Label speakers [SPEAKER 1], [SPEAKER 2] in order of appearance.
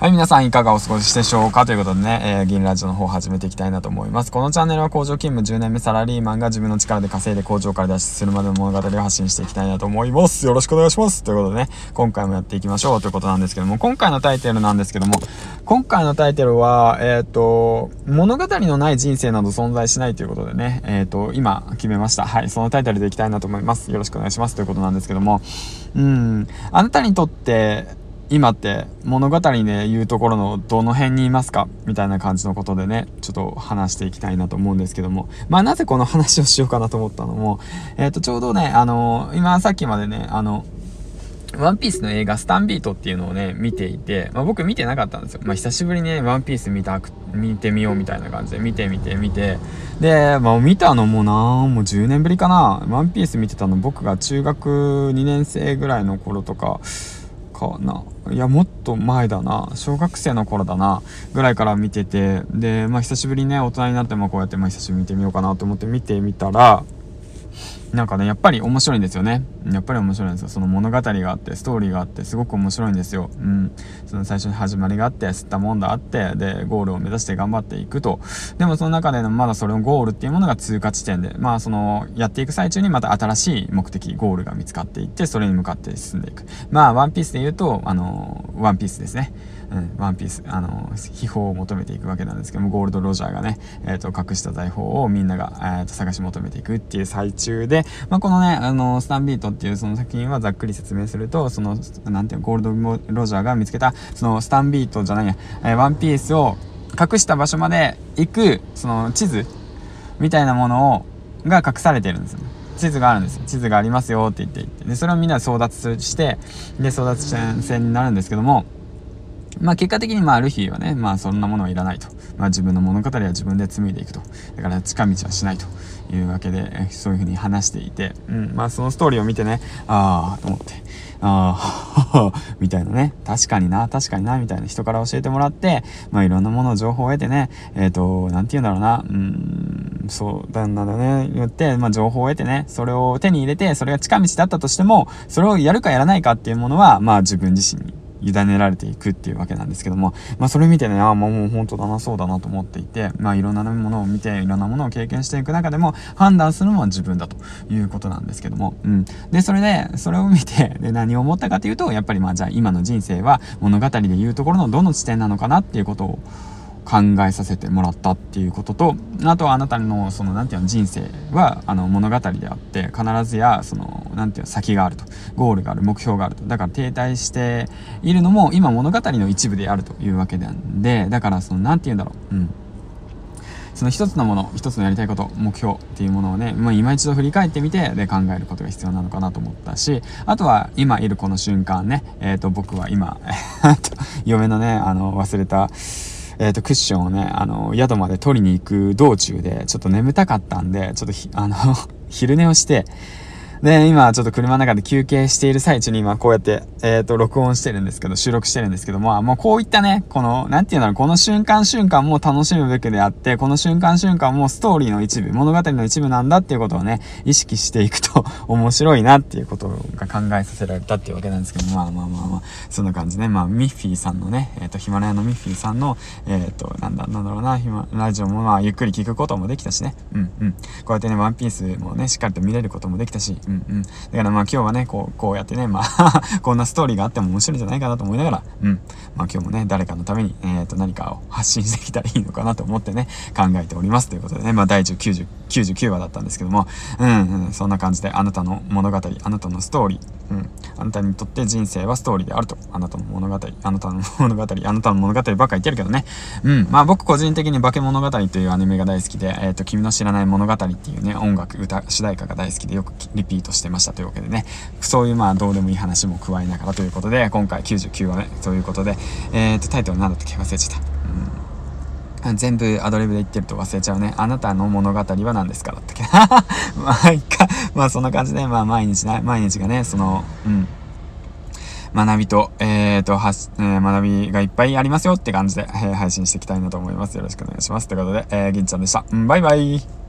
[SPEAKER 1] はい、皆さんいかがお過ごしでしょうか？ということでね、えー、銀ラジオの方を始めていきたいなと思います。このチャンネルは工場勤務10年目サラリーマンが自分の力で稼いで工場から脱出するまでの物語を発信していきたいなと思います。よろしくお願いします。ということでね、今回もやっていきましょうということなんですけども、今回のタイトルなんですけども、今回のタイトルは、えっ、ー、と、物語のない人生など存在しないということでね、えっ、ー、と、今決めました。はい、そのタイトルでいきたいなと思います。よろしくお願いしますということなんですけども、うん、あなたにとって、今って物語で言うところのどの辺にいますか？みたいな感じのことでね、ちょっと話していきたいなと思うんですけども。まあなぜこの話をしようかなと思ったのも、えっ、ー、とちょうどね、あの、今さっきまでね、あの、ワンピースの映画スタンビートっていうのをね、見ていて、まあ、僕見てなかったんですよ。まあ、久しぶりにね、ワンピース見た、見てみようみたいな感じで、見て見て見て。で、まあ、見たのもなもう10年ぶりかな。ワンピース見てたの僕が中学2年生ぐらいの頃とか、かな。いやもっと前だな。小学生の頃だな。ぐらいから見てて。でまあ久しぶりにね大人になってもこうやってまあ久しぶりに見てみようかなと思って見てみたらなんかね、やっぱり面白いんですよね。やっぱり面白いんですよ。その物語があって、ストーリーがあって、すごく面白いんですよ。うん。その最初に始まりがあって、吸ったもんだあって、で、ゴールを目指して頑張っていくと。でもその中でのまだそれをゴールっていうものが通過地点で、まあその、やっていく最中にまた新しい目的、ゴールが見つかっていって、それに向かって進んでいく。まあ、ワンピースで言うと、あの、ワンピースですね。うん、ワンピース、あの、秘宝を求めていくわけなんですけども、ゴールド・ロジャーがね、えっ、ー、と、隠した財宝をみんなが、えー、と探し求めていくっていう最中で、まあ、このね、あの、スタンビートっていうその作品はざっくり説明すると、その、なんていうの、ゴールド・ロジャーが見つけた、その、スタンビートじゃないや、えー、ワンピースを隠した場所まで行く、その、地図みたいなものを、が隠されてるんですよね。地図があるんですよ。地図がありますよって言って言って。で、それをみんなで争奪して、で、争奪戦になるんですけども、まあ結果的にまあルフィはね、まあそんなものはいらないと。まあ自分の物語は自分で紡いでいくと。だから近道はしないと。いうわけで、そういうふうに話していて、うん、まあそのストーリーを見てね、ああ、と思って、ああ、みたいなね、確かにな、確かにな、みたいな。人から教えてもらって、まあいろんなものを情報を得てね、えっ、ー、と、なんて言うんだろうな、うん、そうだんだね、言って、まあ情報を得てね、それを手に入れて、それが近道だったとしても、それをやるかやらないかっていうものは、まあ自分自身に委ねられていくっていうわけなんですけども、まあそれ見てね、ああ、もう本当だな、そうだなと思っていて、まあいろんなものを見て、いろんなものを経験していく中でも、判断するのは自分だということなんですけども、うん。で、それで、それを見て、で、何を思ったかというと、やっぱりまあじゃあ今の人生は物語で言うところのどの地点なのかなっていうことを、考えさせてもらったっていうことと、あとはあなたの、その、なんていうの、人生は、あの、物語であって、必ずや、その、なんていうの、先があると。ゴールがある、目標があると。だから停滞しているのも、今物語の一部であるというわけなんで、だから、その、なんて言うんだろう。うん。その一つのもの、一つのやりたいこと、目標っていうものをね、まあ、今一度振り返ってみて、で考えることが必要なのかなと思ったし、あとは今いるこの瞬間ね、えっ、ー、と、僕は今、嫁のね、あの、忘れた、えっ、ー、と、クッションをね、あの、宿まで取りに行く道中で、ちょっと眠たかったんで、ちょっとあの 昼寝をして、で、今ちょっと車の中で休憩している最中に今こうやって、えっ、ー、と、録音してるんですけど、収録してるんですけども、もうこういったね、この、なんていうんだろう、この瞬間瞬間も楽しむべきであって、この瞬間瞬間もストーリーの一部、物語の一部なんだっていうことをね、意識していくと 面白いなっていうことが考えさせられたっていうわけなんですけど、まあまあまあまあ、そんな感じね。まあ、ミッフィーさんのね、えっ、ー、と、ヒマラヤのミッフィーさんの、えっ、ー、と、なんだ、なんだろうな、ヒマ、ラジオもまあ、ゆっくり聞くこともできたしね。うんうん。こうやってね、ワンピースもね、しっかりと見れることもできたし、うんうん。だからまあ今日はね、こう、こうやってね、まあ こんなストーリーがあっても面白いんじゃないかなと思いながら、うん。まあ今日もね、誰かのために、えっ、ー、と、何かを発信してきたらいいのかなと思ってね、考えております。ということでね、まあ第10、90、99話だったんですけども、うん、うん、そんな感じで、あなたの物語、あなたのストーリー、うん。あなたにとって人生はストーリーであると。あなたの物語、あなたの物語、あなたの物語ばっか言ってるけどね。うん。まあ僕個人的に化け物語というアニメが大好きで、えっ、ー、と、君の知らない物語っていうね、音楽、歌、主題歌が大好きでよくリピートしてましたというわけでね。そういうまあどうでもいい話も加えながらということで、今回99話目ということで、えっ、ー、と、タイトル何だったっけ？忘れちゃった。うん。全部アドリブで言ってると忘れちゃうね。あなたの物語は何ですかだったっけ？まあ、いっか。まあ、そんな感じで、まあ、毎日な、毎日がね、その、うん。学びと、えっ、ー、と、はし、えー、学びがいっぱいありますよって感じで、えー、配信していきたいなと思います。よろしくお願いします。ということで、えー、銀ちゃんでした。うん、バイバイ。